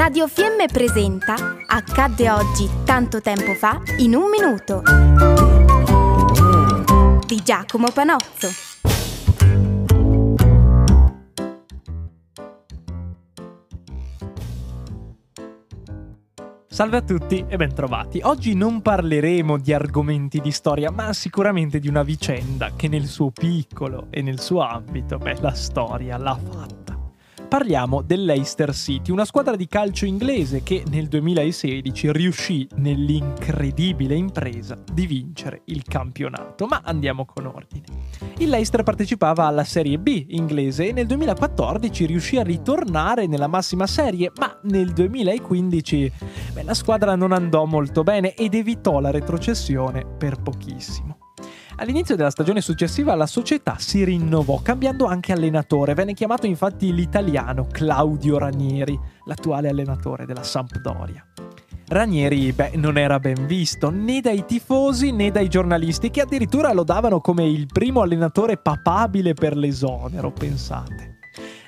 Radio Fiemme presenta Accadde oggi tanto tempo fa in un minuto di Giacomo Panozzo. Salve a tutti e bentrovati. Oggi non parleremo di argomenti di storia, ma sicuramente di una vicenda che nel suo piccolo e nel suo ambito, beh, la storia l'ha fatta. Parliamo dell'Eister City, una squadra di calcio inglese che nel 2016 riuscì nell'incredibile impresa di vincere il campionato. Ma andiamo con ordine. Il Leicester partecipava alla Serie B inglese e nel 2014 riuscì a ritornare nella massima serie, ma nel 2015 beh, la squadra non andò molto bene ed evitò la retrocessione per pochissimo. All'inizio della stagione successiva la società si rinnovò, cambiando anche allenatore. Venne chiamato infatti l'italiano Claudio Ranieri, l'attuale allenatore della Sampdoria. Ranieri, beh, non era ben visto né dai tifosi né dai giornalisti, che addirittura lo davano come il primo allenatore papabile per l'esonero, pensate.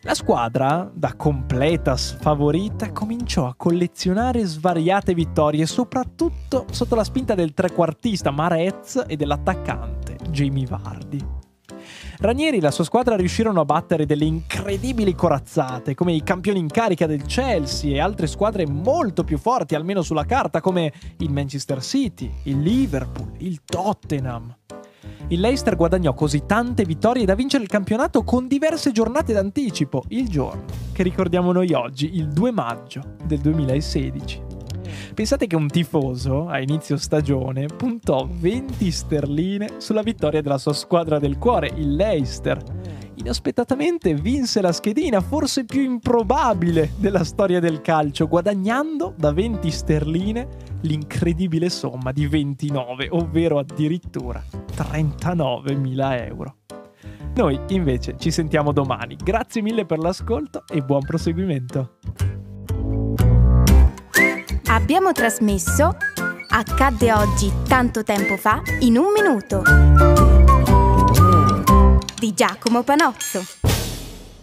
La squadra, da completa sfavorita, cominciò a collezionare svariate vittorie, soprattutto sotto la spinta del trequartista Marez e dell'attaccante Jamie Vardi. Ranieri e la sua squadra riuscirono a battere delle incredibili corazzate, come i campioni in carica del Chelsea e altre squadre molto più forti, almeno sulla carta, come il Manchester City, il Liverpool, il Tottenham. Il Leicester guadagnò così tante vittorie da vincere il campionato con diverse giornate d'anticipo, il giorno che ricordiamo noi oggi, il 2 maggio del 2016. Pensate che un tifoso a inizio stagione puntò 20 sterline sulla vittoria della sua squadra del cuore, il Leicester. Inaspettatamente vinse la schedina forse più improbabile della storia del calcio, guadagnando da 20 sterline l'incredibile somma di 29, ovvero addirittura 39.000 euro. Noi invece ci sentiamo domani. Grazie mille per l'ascolto e buon proseguimento. Abbiamo trasmesso Accadde oggi tanto tempo fa in un minuto di Giacomo Panozzo.